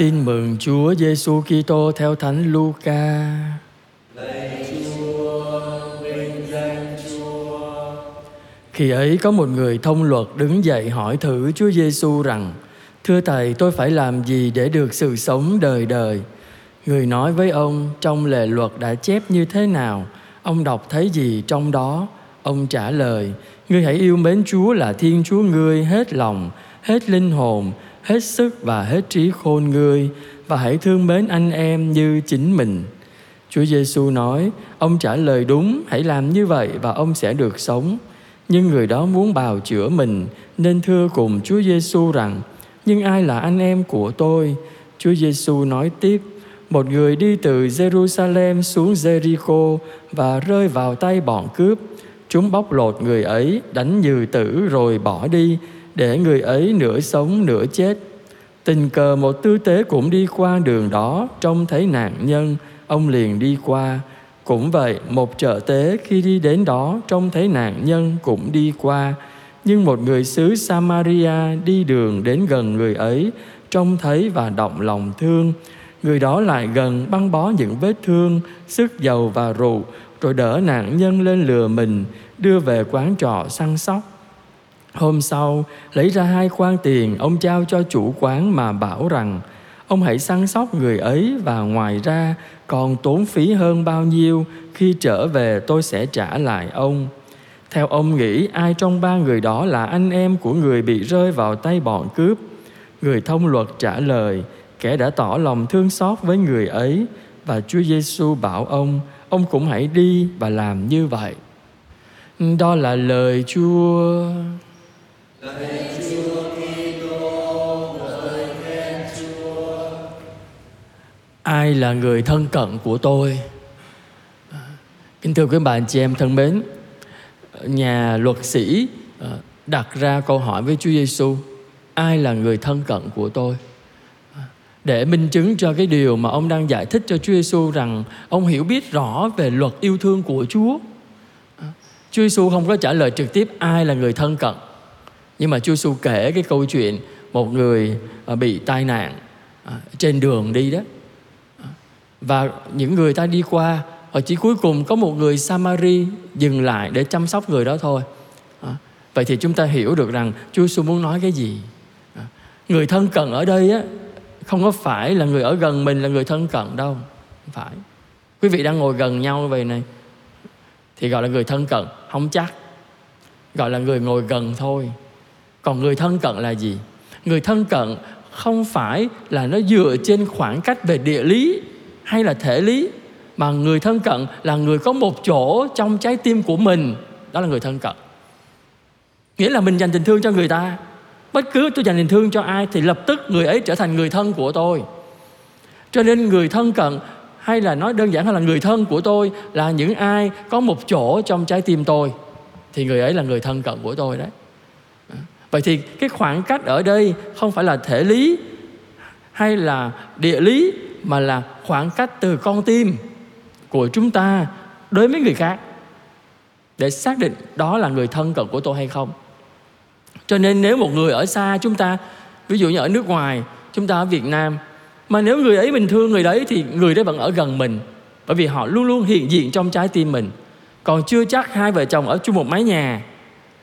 Tin mừng Chúa Giêsu Kitô theo Thánh Luca. Khi ấy có một người thông luật đứng dậy hỏi thử Chúa Giêsu rằng: "Thưa thầy, tôi phải làm gì để được sự sống đời đời?" Người nói với ông trong lề luật đã chép như thế nào, ông đọc thấy gì trong đó? Ông trả lời: Ngươi hãy yêu mến Chúa là Thiên Chúa ngươi hết lòng, hết linh hồn, hết sức và hết trí khôn ngươi và hãy thương mến anh em như chính mình. Chúa Giêsu nói, ông trả lời đúng, hãy làm như vậy và ông sẽ được sống. Nhưng người đó muốn bào chữa mình nên thưa cùng Chúa Giêsu rằng: "Nhưng ai là anh em của tôi?" Chúa Giêsu nói tiếp: một người đi từ Jerusalem xuống Jericho và rơi vào tay bọn cướp. Chúng bóc lột người ấy, đánh như tử rồi bỏ đi, để người ấy nửa sống nửa chết. Tình cờ một tư tế cũng đi qua đường đó, trông thấy nạn nhân, ông liền đi qua. Cũng vậy, một trợ tế khi đi đến đó, trông thấy nạn nhân cũng đi qua. Nhưng một người xứ Samaria đi đường đến gần người ấy, trông thấy và động lòng thương. Người đó lại gần băng bó những vết thương, sức dầu và rượu, rồi đỡ nạn nhân lên lừa mình, đưa về quán trọ săn sóc. Hôm sau, lấy ra hai khoan tiền, ông trao cho chủ quán mà bảo rằng, ông hãy săn sóc người ấy và ngoài ra còn tốn phí hơn bao nhiêu, khi trở về tôi sẽ trả lại ông. Theo ông nghĩ ai trong ba người đó là anh em của người bị rơi vào tay bọn cướp? Người thông luật trả lời, kẻ đã tỏ lòng thương xót với người ấy và Chúa Giêsu bảo ông, ông cũng hãy đi và làm như vậy. Đó là lời Chúa. Chúa Kitô, khen Chúa. Ai là người thân cận của tôi? Kính thưa quý bạn chị em thân mến, nhà luật sĩ ờ, đặt ra câu hỏi với Chúa Giêsu, ai là người thân cận của tôi? để minh chứng cho cái điều mà ông đang giải thích cho Chúa Giêsu rằng ông hiểu biết rõ về luật yêu thương của Chúa. Chúa Giêsu không có trả lời trực tiếp ai là người thân cận. Nhưng mà Chúa Giêsu kể cái câu chuyện một người à, bị tai nạn à, trên đường đi đó. À, và những người ta đi qua họ chỉ cuối cùng có một người Samari dừng lại để chăm sóc người đó thôi. Vậy thì chúng ta hiểu được rằng Chúa Giêsu muốn nói cái gì. Người thân cận ở đây á, không có phải là người ở gần mình là người thân cận đâu không phải quý vị đang ngồi gần nhau vậy này thì gọi là người thân cận không chắc gọi là người ngồi gần thôi còn người thân cận là gì? Người thân cận không phải là nó dựa trên khoảng cách về địa lý hay là thể lý, mà người thân cận là người có một chỗ trong trái tim của mình, đó là người thân cận. Nghĩa là mình dành tình thương cho người ta. Bất cứ tôi dành tình thương cho ai thì lập tức người ấy trở thành người thân của tôi. Cho nên người thân cận hay là nói đơn giản hơn là người thân của tôi là những ai có một chỗ trong trái tim tôi, thì người ấy là người thân cận của tôi đấy vậy thì cái khoảng cách ở đây không phải là thể lý hay là địa lý, mà là khoảng cách từ con tim của chúng ta đối với người khác để xác định đó là người thân cận của tôi hay không. Cho nên nếu một người ở xa chúng ta, ví dụ như ở nước ngoài, chúng ta ở việt nam, mà nếu người ấy mình thương người đấy thì người đấy vẫn ở gần mình, bởi vì họ luôn luôn hiện diện trong trái tim mình. Còn chưa chắc hai vợ chồng ở chung một mái nhà,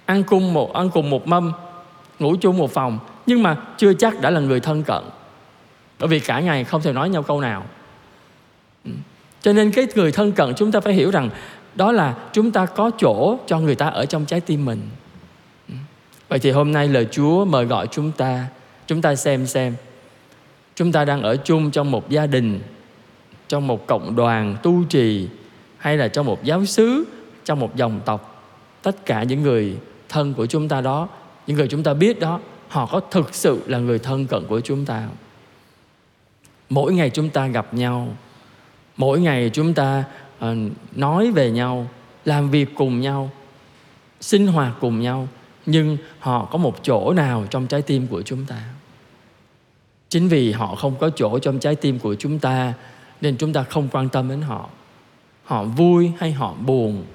ăn cùng một, ăn cùng một mâm ngủ chung một phòng, nhưng mà chưa chắc đã là người thân cận. Bởi vì cả ngày không thể nói nhau câu nào. Ừ. Cho nên cái người thân cận chúng ta phải hiểu rằng đó là chúng ta có chỗ cho người ta ở trong trái tim mình. Ừ. Vậy thì hôm nay lời Chúa mời gọi chúng ta Chúng ta xem xem Chúng ta đang ở chung trong một gia đình, Trong một cộng đoàn tu trì, Hay là trong một giáo xứ, Trong một dòng tộc, Tất cả những người thân của chúng ta đó những người chúng ta biết đó Họ có thực sự là người thân cận của chúng ta Mỗi ngày chúng ta gặp nhau Mỗi ngày chúng ta uh, nói về nhau Làm việc cùng nhau Sinh hoạt cùng nhau nhưng họ có một chỗ nào trong trái tim của chúng ta? Chính vì họ không có chỗ trong trái tim của chúng ta nên chúng ta không quan tâm đến họ. Họ vui hay họ buồn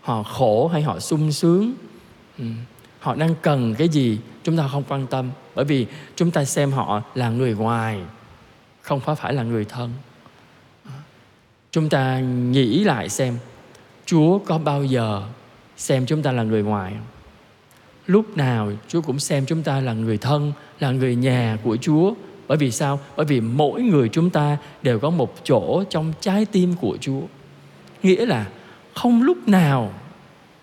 họ khổ hay họ sung sướng? Ừ họ đang cần cái gì, chúng ta không quan tâm, bởi vì chúng ta xem họ là người ngoài, không phải là người thân. Chúng ta nghĩ lại xem, chúa có bao giờ xem chúng ta là người ngoài không? Lúc nào chúa cũng xem chúng ta là người thân, là người nhà của chúa. Bởi vì sao? Bởi vì mỗi người chúng ta đều có một chỗ trong trái tim của chúa. Nghĩa là không lúc nào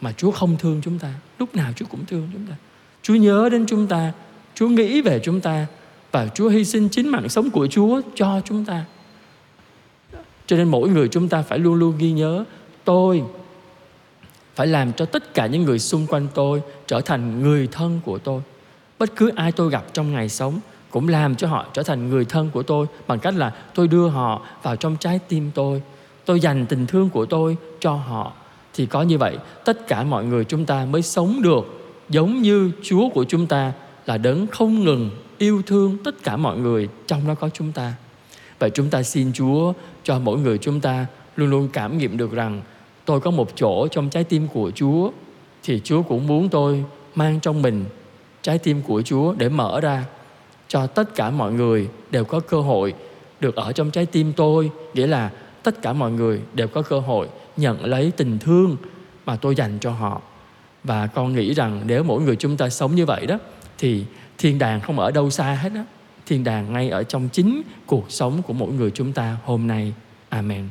mà chúa không thương chúng ta. Lúc nào chúa cũng thương chúng ta. Chúa nhớ đến chúng ta. Chúa nghĩ về chúng ta. Và chúa hy sinh chính mạng sống của chúa cho chúng ta. Cho nên mỗi người chúng ta phải luôn luôn ghi nhớ, tôi phải làm cho tất cả những người xung quanh tôi trở thành người thân của tôi. Bất cứ ai tôi gặp trong ngày sống cũng làm cho họ trở thành người thân của tôi bằng cách là tôi đưa họ vào trong trái tim tôi. Tôi dành tình thương của tôi cho họ thì có như vậy, tất cả mọi người chúng ta mới sống được. Giống như chúa của chúng ta là đấng không ngừng yêu thương tất cả mọi người trong đó có chúng ta. Vậy chúng ta xin chúa cho mỗi người chúng ta luôn luôn cảm nghiệm được rằng tôi có một chỗ trong trái tim của chúa, thì chúa cũng muốn tôi mang trong mình trái tim của chúa để mở ra cho tất cả mọi người đều có cơ hội được ở trong trái tim tôi. Nghĩa là tất cả mọi người đều có cơ hội nhận lấy tình thương mà tôi dành cho họ. Và con nghĩ rằng nếu mỗi người chúng ta sống như vậy đó, thì thiên đàng không ở đâu xa hết á. Thiên đàng ngay ở trong chính cuộc sống của mỗi người chúng ta hôm nay. Amen.